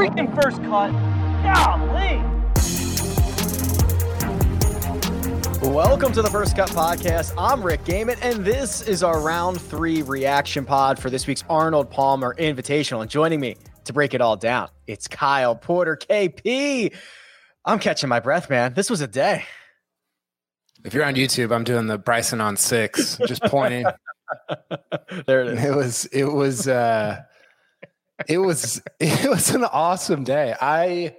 Freaking first cut. Golly. Welcome to the First Cut Podcast. I'm Rick Gehman, and this is our round three reaction pod for this week's Arnold Palmer Invitational. And joining me to break it all down, it's Kyle Porter, KP. I'm catching my breath, man. This was a day. If you're on YouTube, I'm doing the Bryson on six, just pointing. there it is. It was, it was, uh, it was it was an awesome day. I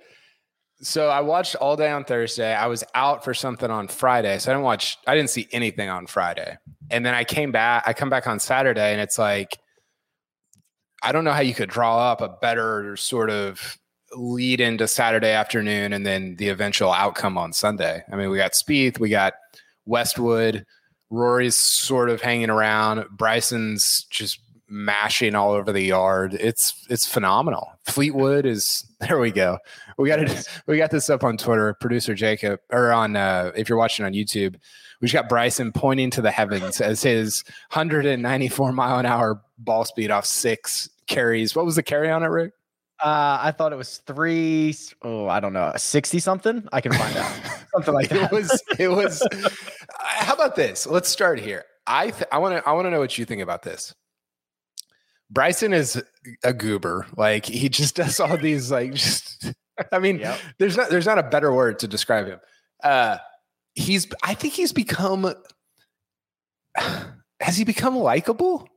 so I watched all day on Thursday. I was out for something on Friday, so I didn't watch. I didn't see anything on Friday, and then I came back. I come back on Saturday, and it's like I don't know how you could draw up a better sort of lead into Saturday afternoon, and then the eventual outcome on Sunday. I mean, we got Spieth, we got Westwood, Rory's sort of hanging around, Bryson's just mashing all over the yard. It's it's phenomenal. Fleetwood is there. We go. We got it. We got this up on Twitter. Producer Jacob, or on uh, if you're watching on YouTube, we just got Bryson pointing to the heavens as his 194 mile an hour ball speed off six carries. What was the carry on it, Rick? Uh, I thought it was three. Oh, I don't know, sixty something. I can find out something like that. It was. It was. how about this? Let's start here. I th- I want to I want to know what you think about this. Bryson is a goober. Like he just does all these like just I mean, yep. there's not there's not a better word to describe him. Uh he's I think he's become has he become likable?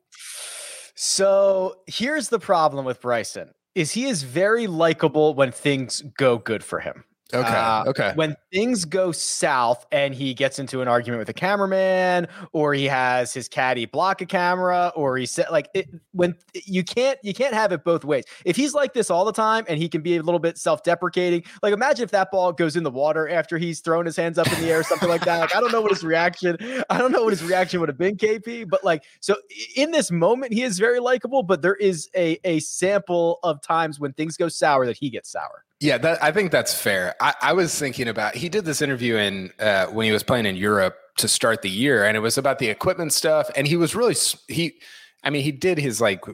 So here's the problem with Bryson is he is very likable when things go good for him. Okay. Uh, okay. When things go south and he gets into an argument with a cameraman, or he has his caddy block a camera, or he said like it, when you can't you can't have it both ways. If he's like this all the time and he can be a little bit self-deprecating, like imagine if that ball goes in the water after he's thrown his hands up in the air, or something like that. Like I don't know what his reaction. I don't know what his reaction would have been, KP. But like so in this moment, he is very likable, but there is a a sample of times when things go sour that he gets sour. Yeah, that, I think that's fair. I, I, was thinking about he did this interview in uh, when he was playing in Europe to start the year, and it was about the equipment stuff. And he was really he, I mean, he did his like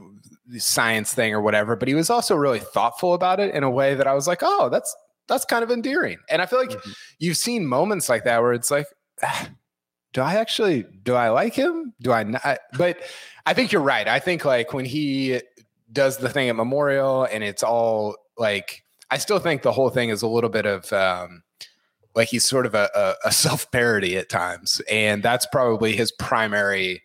science thing or whatever, but he was also really thoughtful about it in a way that I was like, oh, that's that's kind of endearing. And I feel like mm-hmm. you've seen moments like that where it's like, ah, do I actually do I like him? Do I not? But I think you're right. I think like when he does the thing at Memorial and it's all like I still think the whole thing is a little bit of um, like he's sort of a, a, a self parody at times, and that's probably his primary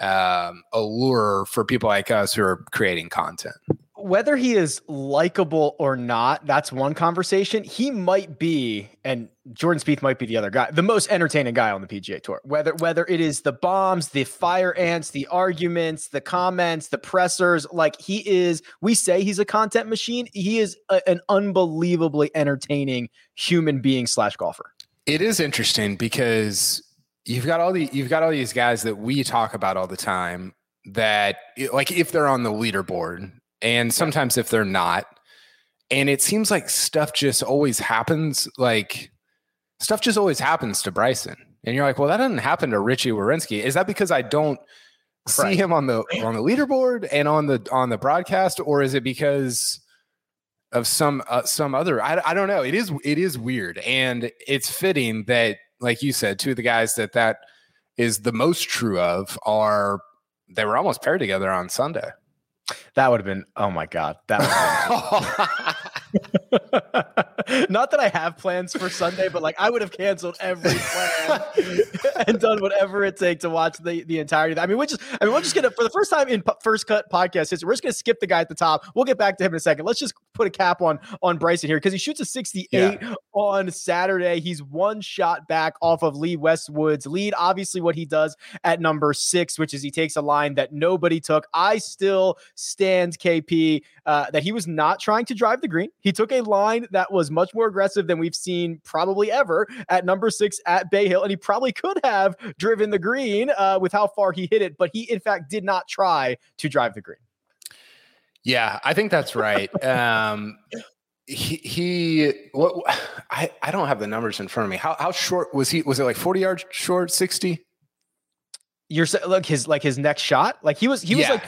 um, allure for people like us who are creating content whether he is likable or not, that's one conversation. He might be, and Jordan Spieth might be the other guy, the most entertaining guy on the PGA Tour. Whether whether it is the bombs, the fire ants, the arguments, the comments, the pressers, like he is. We say he's a content machine. He is a, an unbelievably entertaining human being slash golfer. It is interesting because you've got all the you've got all these guys that we talk about all the time that like if they're on the leaderboard and sometimes if they're not and it seems like stuff just always happens like stuff just always happens to Bryson and you're like well that doesn't happen to Richy Werenski is that because I don't see him on the on the leaderboard and on the on the broadcast or is it because of some uh, some other. I, I don't know. It is it is weird, and it's fitting that, like you said, two of the guys that that is the most true of are they were almost paired together on Sunday. That would have been oh my god. That Not that I have plans for Sunday, but like I would have canceled every plan and done whatever it takes to watch the, the entirety. I mean, we're just I mean, we're just gonna for the first time in first cut podcast history, we're just gonna skip the guy at the top. We'll get back to him in a second. Let's just put a cap on on Bryson here because he shoots a 68 yeah. on Saturday. He's one shot back off of Lee Westwood's lead. Obviously, what he does at number six, which is he takes a line that nobody took. I still stand KP uh, that he was not trying to drive the green. He took a line that was much more aggressive than we've seen probably ever at number six at Bay Hill, and he probably could have driven the green uh, with how far he hit it, but he in fact did not try to drive the green. Yeah, I think that's right. um, he, he what I, I don't have the numbers in front of me. How how short was he? Was it like 40 yards short, 60? You're look his like his next shot, like he was he was like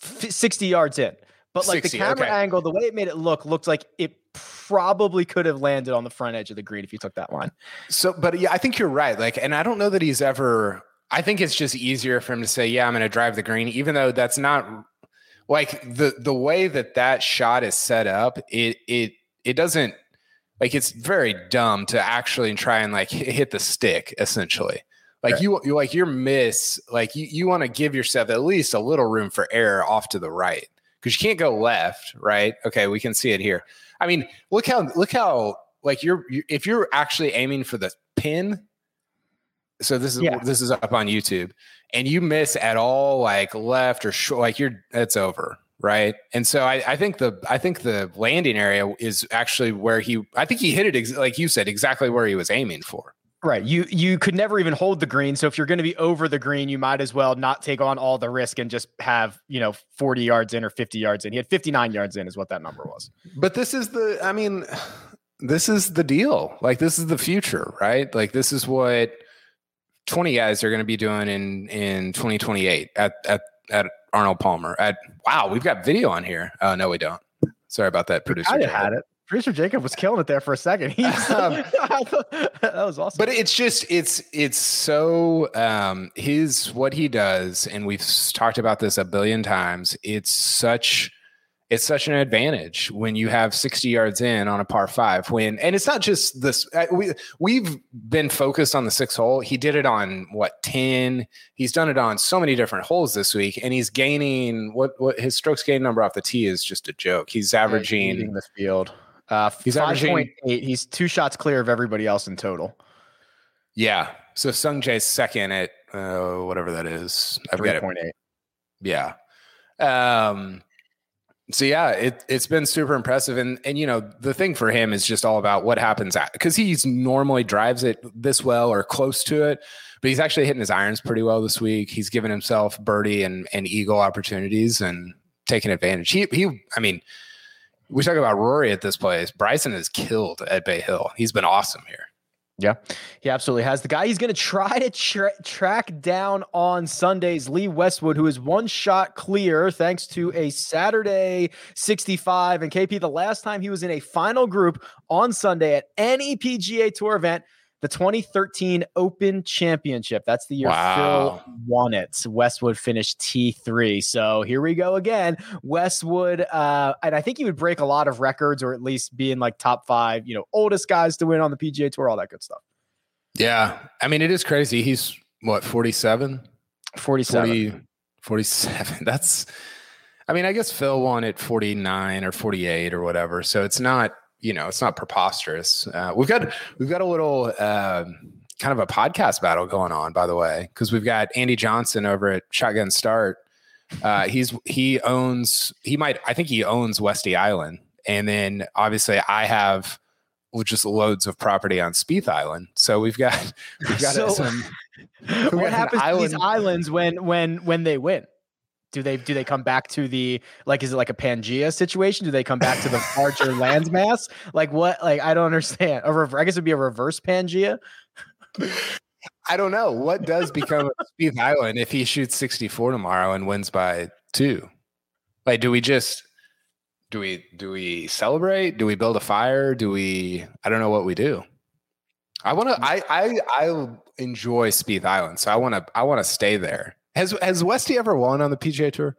60 yards in. But like 60, the camera okay. angle, the way it made it look looked like it probably could have landed on the front edge of the green if you took that line. So, but yeah, I think you're right. Like, and I don't know that he's ever. I think it's just easier for him to say, "Yeah, I'm going to drive the green," even though that's not like the the way that that shot is set up. It it it doesn't like it's very dumb to actually try and like hit the stick essentially. Like right. you, you like your miss, like you, you want to give yourself at least a little room for error off to the right because you can't go left, right? Okay, we can see it here. I mean, look how look how like you're you, if you're actually aiming for the pin. So this is yeah. this is up on YouTube, and you miss at all like left or short, like you're it's over, right? And so I, I think the I think the landing area is actually where he I think he hit it ex- like you said exactly where he was aiming for. Right. You you could never even hold the green. So if you're going to be over the green, you might as well not take on all the risk and just have, you know, 40 yards in or 50 yards in. He had 59 yards in is what that number was. But this is the I mean, this is the deal. Like this is the future, right? Like this is what 20 guys are going to be doing in in 2028 at at at Arnold Palmer. At wow, we've got video on here. Uh no, we don't. Sorry about that, producer. I had it. Producer Jacob was killing it there for a second. He's, um, that was awesome. But it's just it's it's so um, his what he does, and we've talked about this a billion times. It's such it's such an advantage when you have 60 yards in on a par five when and it's not just this uh, we we've been focused on the six hole he did it on what 10 he's done it on so many different holes this week and he's gaining what what his strokes gain number off the tee is just a joke he's averaging in the field uh, he's averaging eight. He's two shots clear of everybody else in total. Yeah. So Sungjae's second at uh, whatever that is. I forget 3.8. Yeah. Um, so yeah, it it's been super impressive, and and you know the thing for him is just all about what happens at because he's normally drives it this well or close to it, but he's actually hitting his irons pretty well this week. He's given himself birdie and and eagle opportunities and taking advantage. He he, I mean, we talk about Rory at this place. Bryson is killed at Bay Hill. He's been awesome here. Yeah, he absolutely has. The guy he's going to try to tra- track down on Sundays, Lee Westwood, who is one shot clear thanks to a Saturday 65. And KP, the last time he was in a final group on Sunday at any PGA Tour event, the 2013 Open Championship. That's the year wow. Phil won it. Westwood finished T3. So here we go again. Westwood, uh, and I think he would break a lot of records or at least be in like top five, you know, oldest guys to win on the PGA Tour, all that good stuff. Yeah. I mean, it is crazy. He's what, 47? 47. 40, 47. That's, I mean, I guess Phil won at 49 or 48 or whatever. So it's not you know, it's not preposterous. Uh, we've got we've got a little uh, kind of a podcast battle going on, by the way, because we've got Andy Johnson over at Shotgun Start. Uh, he's he owns he might I think he owns Westy Island, and then obviously I have just loads of property on Spieth Island. So we've got we've got so, some. what happens to these islands when when when they win? Do they do they come back to the like is it like a Pangea situation? Do they come back to the larger landmass? Like what? Like I don't understand. A rever- I guess it'd be a reverse Pangea. I don't know what does become Spieth Island if he shoots 64 tomorrow and wins by two. Like, do we just do we do we celebrate? Do we build a fire? Do we? I don't know what we do. I want to. I I I enjoy Spieth Island, so I want to. I want to stay there. Has Has Westy ever won on the PGA Tour?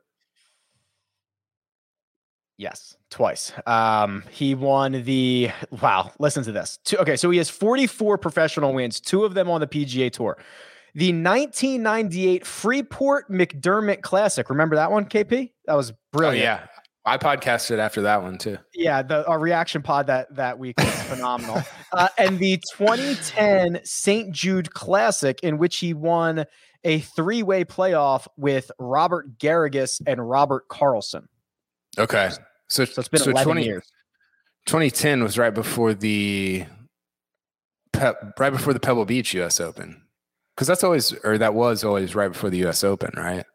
Yes, twice. Um, he won the wow. Listen to this. Two, okay, so he has 44 professional wins, two of them on the PGA Tour. The 1998 Freeport McDermott Classic. Remember that one, KP? That was brilliant. Oh, yeah, I podcasted after that one too. Yeah, the our reaction pod that that week was phenomenal. Uh, and the 2010 St. Jude Classic, in which he won a three-way playoff with Robert Garrigus and Robert Karlsson. Okay. So, So it's been 11 20 years. 2010 was right before the Pe- right before the Pebble Beach US Open. Cuz that's always or that was always right before the US Open, right?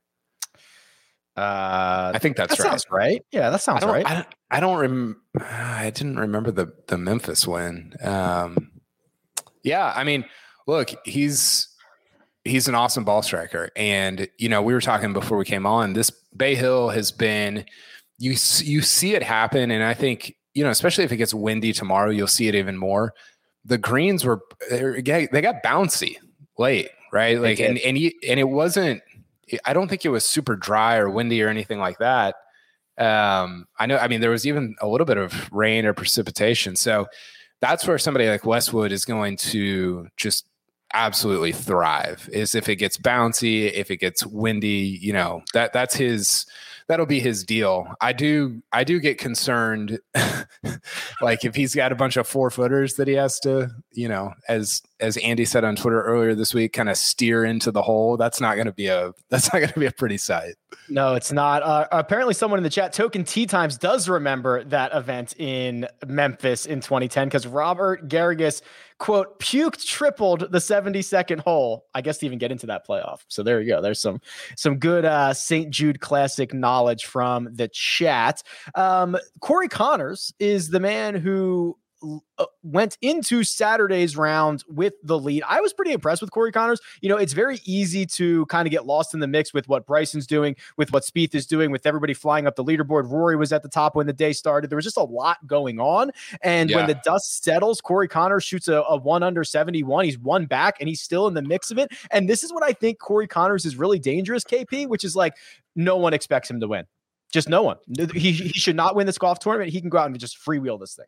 Uh, I think that's that right. sounds right. Yeah, that sounds don't, right. I don't I don't rem- I didn't remember the the Memphis win. Um yeah, I mean, look, he's he's an awesome ball striker and you know, we were talking before we came on. This Bay Hill has been you you see it happen and I think, you know, especially if it gets windy tomorrow, you'll see it even more. The greens were they got bouncy late, right? Like and and you, and it wasn't I don't think it was super dry or windy or anything like that. Um, I know, I mean, there was even a little bit of rain or precipitation. So that's where somebody like Westwood is going to just absolutely thrive is if it gets bouncy, if it gets windy, you know, that that's his that'll be his deal. I do I do get concerned like if he's got a bunch of four footers that he has to, you know, as as Andy said on Twitter earlier this week, kind of steer into the hole. That's not gonna be a that's not gonna be a pretty sight. No, it's not. Uh, apparently, someone in the chat, Token Tea Times, does remember that event in Memphis in 2010 because Robert Garrigus, quote, puked tripled the 72nd hole. I guess to even get into that playoff. So there you go. There's some some good uh, St. Jude Classic knowledge from the chat. Um, Corey Conners is the man who Uh, went into Saturday's round with the lead. I was pretty impressed with Corey Conners. You know, it's very easy to kind of get lost in the mix with what Bryson's doing, with what Spieth is doing, with everybody flying up the leaderboard. Rory was at the top when the day started. There was just a lot going on. And when the dust settles, Corey Conners shoots a, a one under 71. He's one back and he's still in the mix of it. And this is what I think Corey Conners is really dangerous, KP, which is like no one expects him to win. Just no one. He, he should not win this golf tournament. He can go out and just freewheel this thing.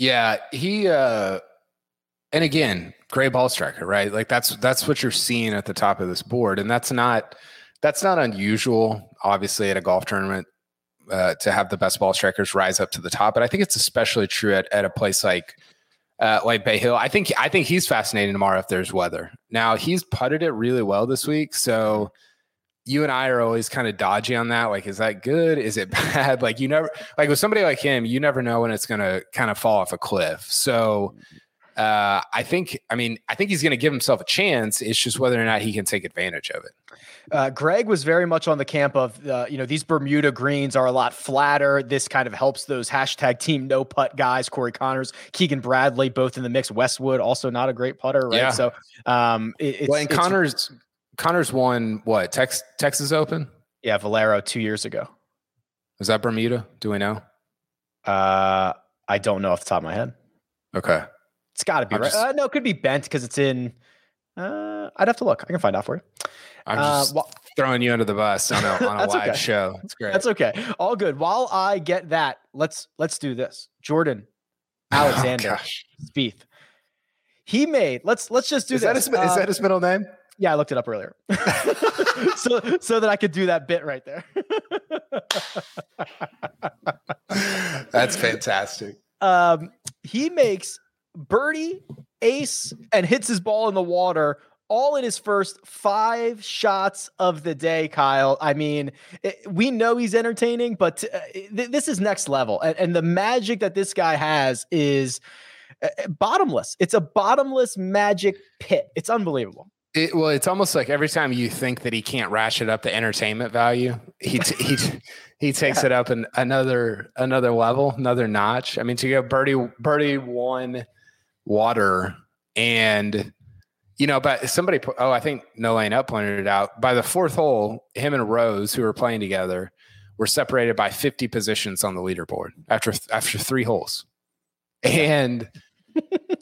Yeah, he uh and again, great ball striker, right? Like that's that's what you're seeing at the top of this board. And that's not that's not unusual, obviously, at a golf tournament uh, to have the best ball strikers rise up to the top. But I think it's especially true at, at a place like uh, like Bay Hill. I think I think he's fascinating tomorrow if there's weather. Now he's putted it really well this week, so you and I are always kind of dodgy on that. Like, is that good? Is it bad? Like, you never like with somebody like him, you never know when it's going to kind of fall off a cliff. So, uh, I think, I mean, I think he's going to give himself a chance. It's just whether or not he can take advantage of it. Uh, Greg was very much on the camp of, uh, you know, these Bermuda greens are a lot flatter. This kind of helps those hashtag team no putt guys. Corey Conners, Keegan Bradley, both in the mix. Westwood, also not a great putter, right? Yeah. So, um, it, it's, well, and it's- Conners, Conners won what? Tex, Texas Open? yeah, Valero two years ago. Is that Bermuda? Do we know? Uh, I don't know off the top of my head. Okay. It's got to be I'm right. just- uh, no, it could be bent because it's in. Uh, I'd have to look. I can find out for you. I'm Uh, just wha- throwing you under the bus on a, on a live okay. show. It's great. That's okay. All good. While I get that, let's let's do this. Jordan Oh, Alexander gosh. Spieth. He made. Let's let's just do Is this. that, his, is Uh, that his middle name? Yeah, I looked it up earlier, so so that I could do that bit right there. That's fantastic. um, he makes birdie, ace, and hits his ball in the water. All in his first five shots of the day, Kyle. I mean, it- we know he's entertaining, but uh, th- this is next level. And, and the magic that this guy has is uh, bottomless. It's a bottomless magic pit. It's unbelievable. It, well, it's almost like every time you think that he can't ratchet up the entertainment value, he t- he t- he takes it up an, another another level, another notch. I mean, to go birdie birdie one water and you know, but somebody po- oh, I think No Lane Up pointed it out. By the fourth hole, him and Rose, who were playing together, were separated by 50 positions on the leaderboard after after three holes. And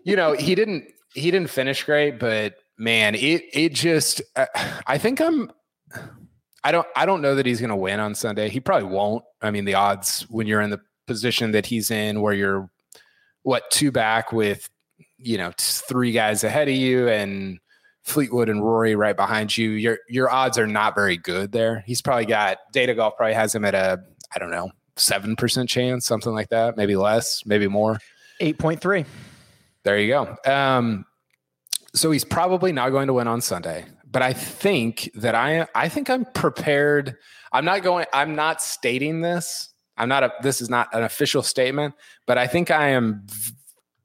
you know, he didn't he didn't finish great, but man, it it just uh, I think I'm I don't I don't know that he's going to win on Sunday. He probably won't. I mean, the odds when you're in the position that he's in where you're what two back with you know three guys ahead of you and Fleetwood and Rory right behind you, your your odds are not very good there. He's probably got Data Golf probably has him at a I don't know seven percent chance, something like that, maybe less, maybe more. Eight point three. There you go. Um, so he's probably not going to win on Sunday, but I think that I I think I'm prepared. I'm not going. I'm not stating this. I'm not a. This is not an official statement, but I think I am v-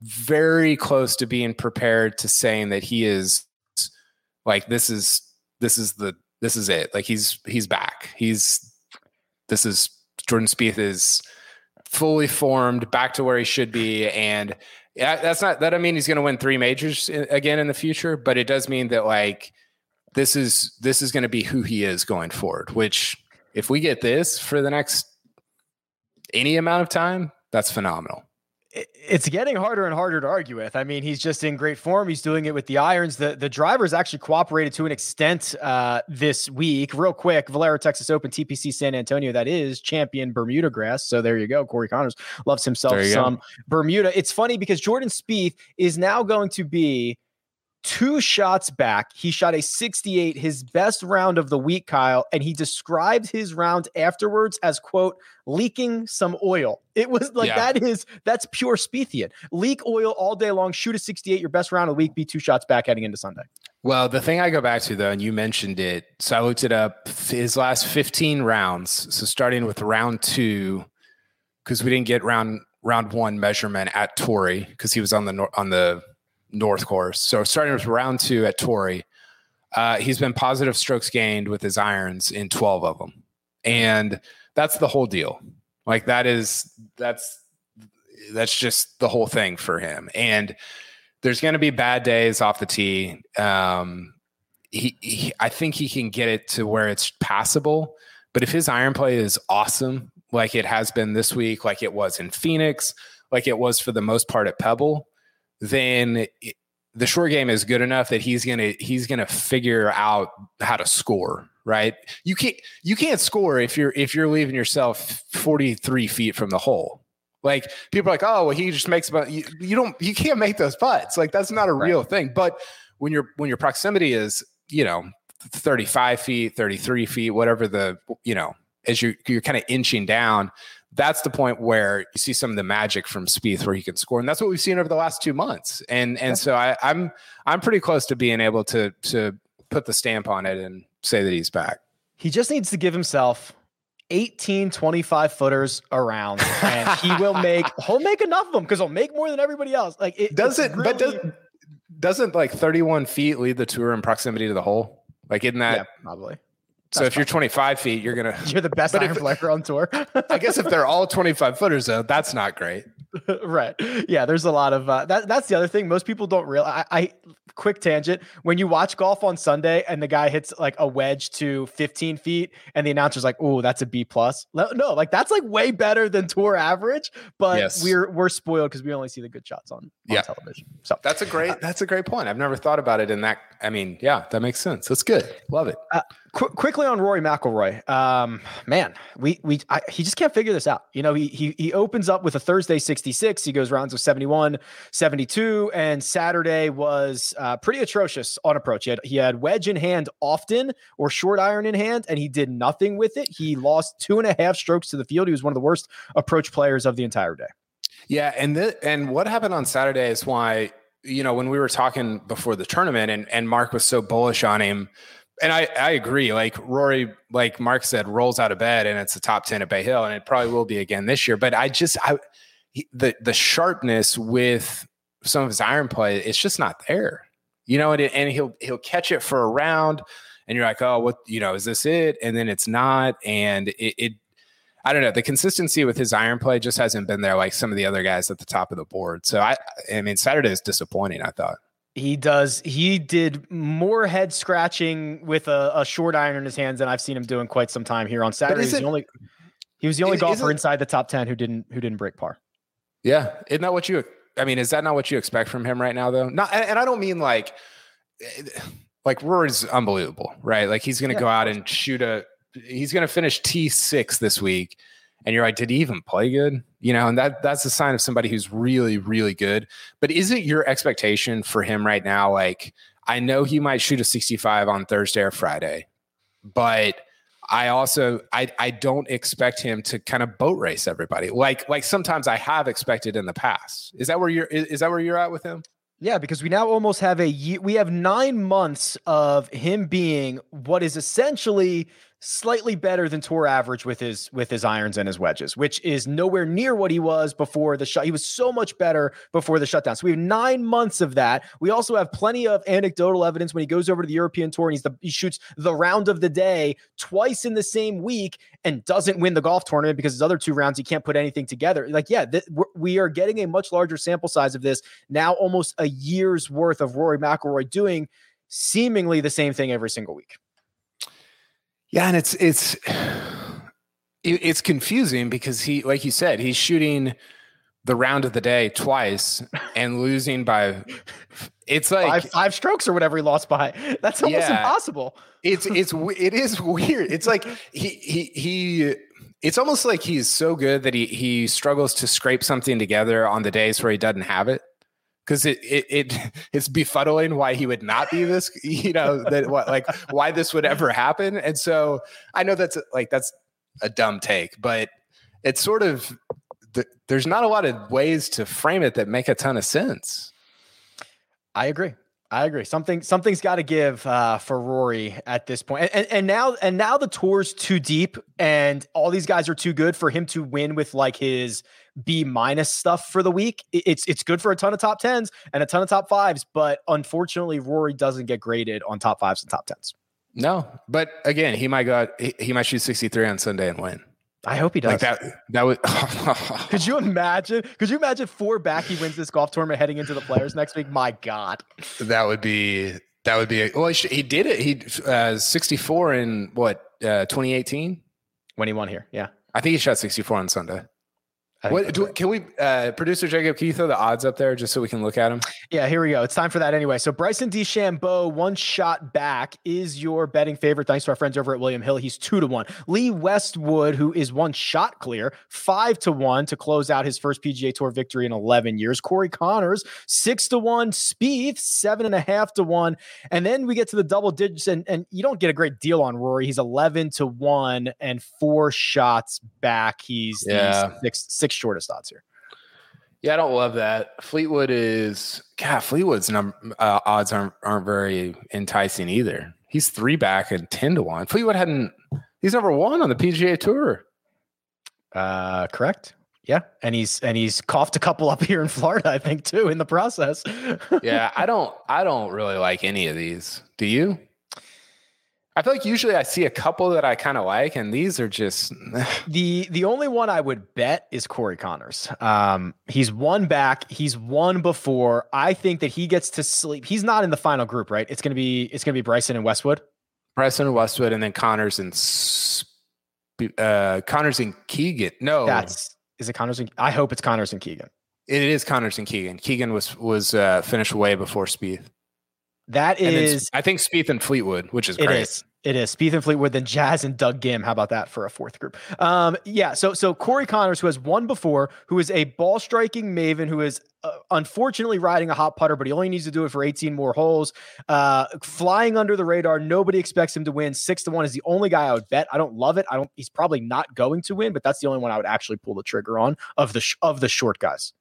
very close to being prepared to saying that he is like this is this is the this is it. Like he's he's back. He's this is Jordan Spieth is fully formed, back to where he should be, and yeah, that's not that. I mean, he's going to win three majors again in the future, but it does mean that like this is this is going to be who he is going forward. Which, if we get this for the next any amount of time, that's phenomenal it's getting harder and harder to argue with. I mean, he's just in great form. He's doing it with the irons. The the drivers actually cooperated to an extent uh, this week. Real quick, Valero Texas Open, TPC San Antonio. That is champion Bermuda grass. So there you go. Corey Conners loves himself some go. Bermuda. It's funny because Jordan Spieth is now going to be two shots back. He shot a 68, his best round of the week, Kyle, and he described his round afterwards as quote leaking some oil. It was like yeah. that is that's pure Spiethian. Leak oil all day long, shoot a 68, your best round of the week, be two shots back heading into Sunday. Well, the thing I go back to though, and you mentioned it, so I looked it up. His last 15 rounds, so starting with round two, because we didn't get round round one measurement at Torrey because he was on the on the North course. So starting with round two at Torrey, uh, he's been positive strokes gained with his irons in 12 of them. And that's the whole deal. Like that is, that's, that's just the whole thing for him. And there's going to be bad days off the tee. Um, he, he, I think he can get it to where it's passable. But if his iron play is awesome, like it has been this week, like it was in Phoenix, like it was for the most part at Pebble, then the short game is good enough that he's gonna he's gonna figure out how to score right? You can't you can't score if you're if you're leaving yourself 43 feet from the hole. Like people are like oh well he just makes about you, you don't you can't make those putts. Like that's not a right. real thing. But when your when your proximity is you know 35 feet 33 feet whatever the you know as you're you're kind of inching down that's the point where you see some of the magic from Spieth where he can score, and that's what we've seen over the last two months. And and so I, I'm I'm pretty close to being able to to put the stamp on it and say that he's back. He just needs to give himself 18 25 footers around and he will make he'll make enough of them because he'll make more than everybody else like it doesn't really, but does, doesn't like 31 feet lead the tour in proximity to the hole like isn't that yeah, probably so if you're 25 feet, you're gonna you're the best iron if, player on tour. I guess if they're all 25 footers, though, that's not great. right. Yeah. There's a lot of uh, that. That's the other thing. Most people don't realize. I, I quick tangent. When you watch golf on Sunday and the guy hits like a wedge to 15 feet, and the announcer's like, "Oh, that's a B plus." No, like that's like way better than tour average. But yes. we're we're spoiled because we only see the good shots on, on yeah. television. So that's a great that's a great point. I've never thought about it in that. I mean, yeah, that makes sense. That's good. Love it. Uh, Qu- quickly on Rory McIlroy, um, man, we we I, he just can't figure this out. You know, he he he opens up with a Thursday 66. He goes rounds of 71, 72, and Saturday was uh, pretty atrocious on approach. He had he had wedge in hand often or short iron in hand, and he did nothing with it. He lost two and a half strokes to the field. He was one of the worst approach players of the entire day. Yeah, and the, and what happened on Saturday is why you know when we were talking before the tournament, and and Mark was so bullish on him and I, I agree. Like Rory, like Mark said, rolls out of bed and it's a top 10 at Bay Hill, and it probably will be again this year. But I just I the the sharpness with some of his iron play, it's just not there. You know, and, it, and he'll he'll catch it for a round, and you're like, oh, what you know, is this it? And then it's not, and it, it I don't know. The consistency with his iron play just hasn't been there like some of the other guys at the top of the board. So I, I mean, Saturday is disappointing. I thought. He does. He did more head scratching with a, a, short iron in his hands than I've seen him do in quite some time here on Saturday. He's only. He was the only Is- golfer inside the top ten who didn't who didn't break par. Yeah, isn't that what you? I mean, is that not what you expect from him right now, though? Not, and and I don't mean like, eh, like Rory's unbelievable, right? Like he's going to Yeah, go out and shoot a. He's going to finish T six this week, and you're like, did he even play good? You know, and that that's a sign of somebody who's really, really good. But is it your expectation for him right now? Like, I know he might shoot a 65 on Thursday or Friday, but I also I I don't expect him to kind of boat race everybody like like sometimes I have expected in the past. Is that where you're is, is that where you're at with him? Yeah, because we now almost have a year. We have nine months of him being what is essentially slightly better than tour average with his with his irons and his wedges, which is nowhere near what he was before the shut. He was so much better before the shutdown. So we have nine months of that. We also have plenty of anecdotal evidence when he goes over to the European tour and he's the he shoots the round of the day twice in the same week and doesn't win the golf tournament because his other two rounds he can't put anything together. Like, yeah, th- we are getting a much larger sample size of this now, almost a year's worth of Rory McIlroy doing seemingly the same thing every single week. Yeah, and it's it's it's confusing because he like you said, he's shooting the round of the day twice and losing by it's like five, five strokes or whatever he lost by. That's almost Yeah. impossible. it's it's it is weird. It's like he he he. It's almost like he's so good that he he struggles to scrape something together on the days where he doesn't have it. Because it, it it it's befuddling why he would not be this, you know, that what like why this would ever happen. And so I know that's like that's a dumb take, but it's sort of th- there's not a lot of ways to frame it that make a ton of sense. I agree. I agree. Something something's got to give uh, for Rory at this point. And, and and now and now the tour's too deep, and all these guys are too good for him to win with like his B minus stuff for the week. It's it's good for a ton of top tens and a ton of top fives, but unfortunately, Rory doesn't get graded on top fives and top tens. No, but again, he might go out, he, he might shoot 63 on Sunday and win. I hope he does. Like that that would Could you imagine? Could you imagine four back he wins this golf tournament heading into the players next week? My God. that would be that would be well he, he did it he uh 64 in what uh 2018 When he won here. Yeah. I think he shot 64 on Sunday. What do, can we uh producer Jacob can you throw the odds up there just so we can look at them? Yeah, here we go. It's time for that anyway. So Bryson DeChambeau, one shot back, is your betting favorite. Thanks to our friends over at William Hill. He's two to one. Lee Westwood, who is one shot clear, five to one to close out his first PGA Tour victory in 11 years. Corey Conners, six to one. Spieth, seven and a half to one. And then we get to the double digits, and, and you don't get a great deal on Rory. He's 11 to one and four shots back. He's Yeah. the six, six shortest odds here. Yeah, I don't love that. Fleetwood is God. Fleetwood's num- uh, odds aren't aren't very enticing either. He's three back and ten to one. Fleetwood hadn't. He's number one on the PGA Tour. Uh, correct. Yeah, and he's and he's coughed a couple up here in Florida, I think, too, in the process. Yeah, I don't. I don't really like any of these. Do you? I feel like usually I see a couple that I kind of like, and these are just. the the only one I would bet is Corey Conners. Um, he's one back. He's won before. I think that he gets to sleep. He's not in the final group, right? It's gonna be it's gonna be Bryson and Westwood. Preston Westwood, and then Conners and uh, Conners and Keegan. No, That's is it Conners and I hope it's Conners and Keegan. it is Conners and Keegan. Keegan was was uh, finished way before Spieth. That And I think Spieth and Fleetwood, which is It great. is. It is. Spieth and Fleetwood, then Jazz and Doug Ghim. How about that for a fourth group? Um, yeah. So so Corey Conners, who has won before, who is a ball striking maven, who is uh, unfortunately riding a hot putter, but he only needs to do it for 18 more holes. Uh, flying under the radar. Nobody expects him to win. Six to one is the only guy I would bet. I don't love it. I don't. He's probably not going to win, but that's the only one I would actually pull the trigger on of the sh- of the short guys.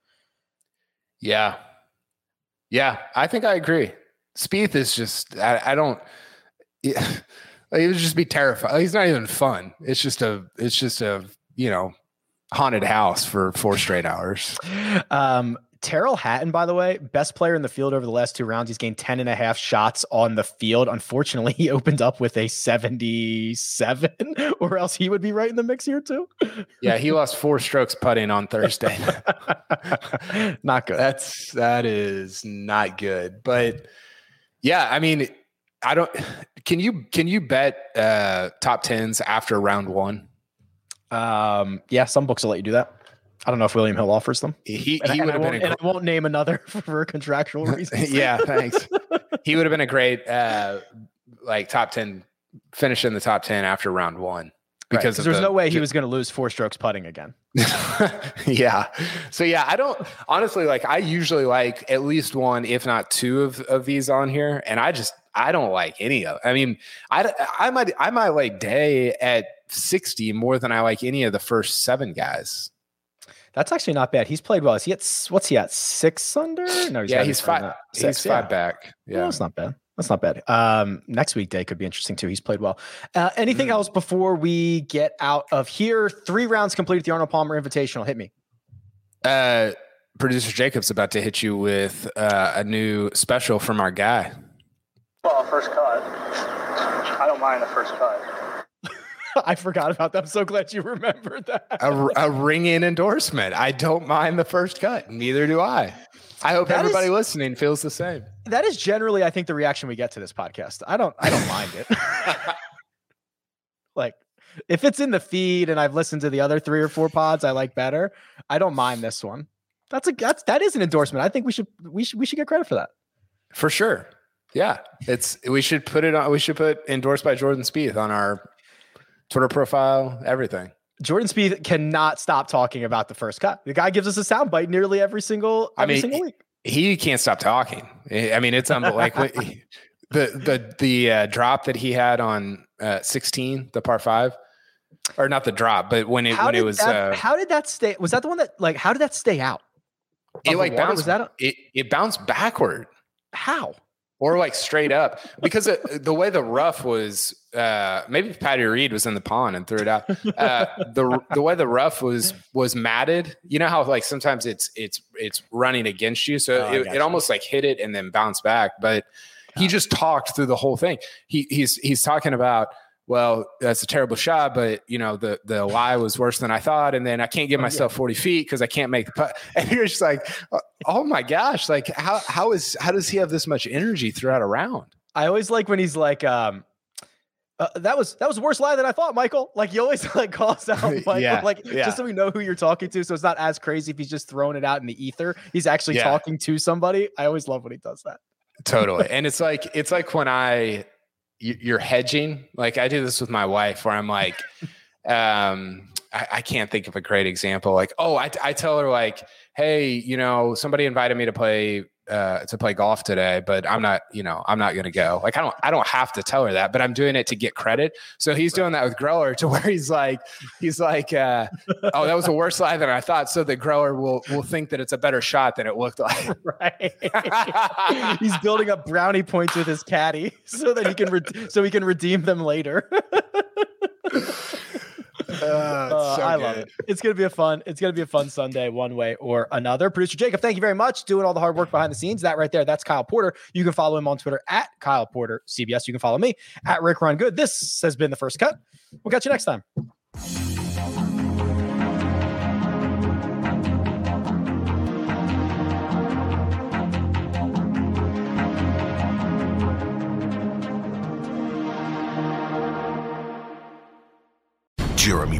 Yeah, yeah, I think I agree. Spieth is just I, I don't. Yeah, like, it would just be terrifying. He's not even fun. It's just a it's just a you know haunted house for four straight hours. Um, Tyrrell Hatton, by the way, best player in the field over the last two rounds. He's gained 10 and a half shots on the field. Unfortunately, he opened up with a 77, or else he would be right in the mix here, too. Yeah, he lost four strokes putting on Thursday. Not good. That's that is not good. But yeah, I mean, I don't. Can you can you bet uh top tens after round one? Um, yeah, some books will let you do that. I don't know if William Hill offers them. He he would have been won't, and I won't name another for contractual reasons. yeah, thanks. he would have been a great uh like top 10 finish in the top 10 after round 1 because of there's the- no way he was going to lose four strokes putting again. yeah. So yeah, I don't honestly like I usually like at least one if not two of of these on here and I just I don't like any of. I mean, I I might I might like Day at 60 more than I like any of the first 7 guys. That's actually not bad. He's played well. Is he at what's he at six under? No, yeah, he's five that. he's Six, five back. Yeah, Yeah. that's not bad. That's not bad. Um, next week day could be interesting too. He's played well. Uh, anything Mm. else before we get out of here? Three rounds completed. The Arnold Palmer Invitational. Hit me. Uh, producer Jacob's about to hit you with uh, a new special from our guy. Well, first cut. I don't mind the first cut. I forgot about that. I'm so glad you remembered that. A, a ring in endorsement. I don't mind the first cut. Neither do I. I hope That everybody is- listening feels the same. that is generally, I think, the reaction we get to this podcast. I don't, I don't mind it. like, if it's in the feed and I've listened to the other three or four pods I like better, I don't mind this one. That's a that's that is an endorsement. I think we should we should we should get credit for that. For sure. Yeah. It's we should put it on we should put endorsed by Jordan Spieth on our Twitter profile, everything. Jordan Spieth cannot stop talking about the first cut. The guy gives us a soundbite nearly every single I mean, single week. He can't stop talking. I mean, it's unbelievable. like the the the uh, drop that he had on uh, 16, the par 5 or not the drop, but when it How when it was that, uh, how did that stay? Was that the one that like how did that stay out? it like bounced Was that a- it, it bounced backward. How? Or like straight up. Because it, the way the rough was uh maybe patty reed was in the pond and threw it out. Uh the the way the rough was was matted you know how like sometimes it's it's it's running against you? So Oh, it, it almost like hit it and then bounced back but he just talked through the whole thing. He he's he's talking about well, that's a terrible shot, but you know the the lie was worse than I thought, and then I can't give Oh, myself forty feet because I can't make the putt. And you're just like, oh my gosh, like how how is how does he have this much energy throughout a round? I always like when he's like, um, uh, that was that was worse lie than I thought, Michael. Like he always like calls out Michael, Yeah, like yeah. just so we know who you're talking to, so it's not as crazy if he's just throwing it out in the ether. He's actually Yeah. talking to somebody. I always love when he does that. Totally. and it's like it's like when I you- you're hedging. Like I do this with my wife where I'm like, um, I, I can't think of a great example. Like, oh, I, I tell her like, hey, you know, somebody invited me to play uh to play golf today, but I'm not, you know, I'm not gonna go. Like I don't I don't have to tell her that, but I'm doing it to get credit. So he's doing that with Greller to where he's like, he's like, uh, oh, that was a worse lie than I thought. So the Greller will will think that it's a better shot than it looked like. Right. he's building up brownie points with his caddy so that he can re- so he can redeem them later. Uh, I love it. It's gonna be a fun. It's gonna be a fun Sunday, one way or another. Producer Jacob, thank you very much, doing all the hard work behind the scenes. That right there, that's Kyle Porter. You can follow him on Twitter at Kyle Porter CBS. You can follow me at Rick Run Good. This has been the first cut. We'll catch you next time.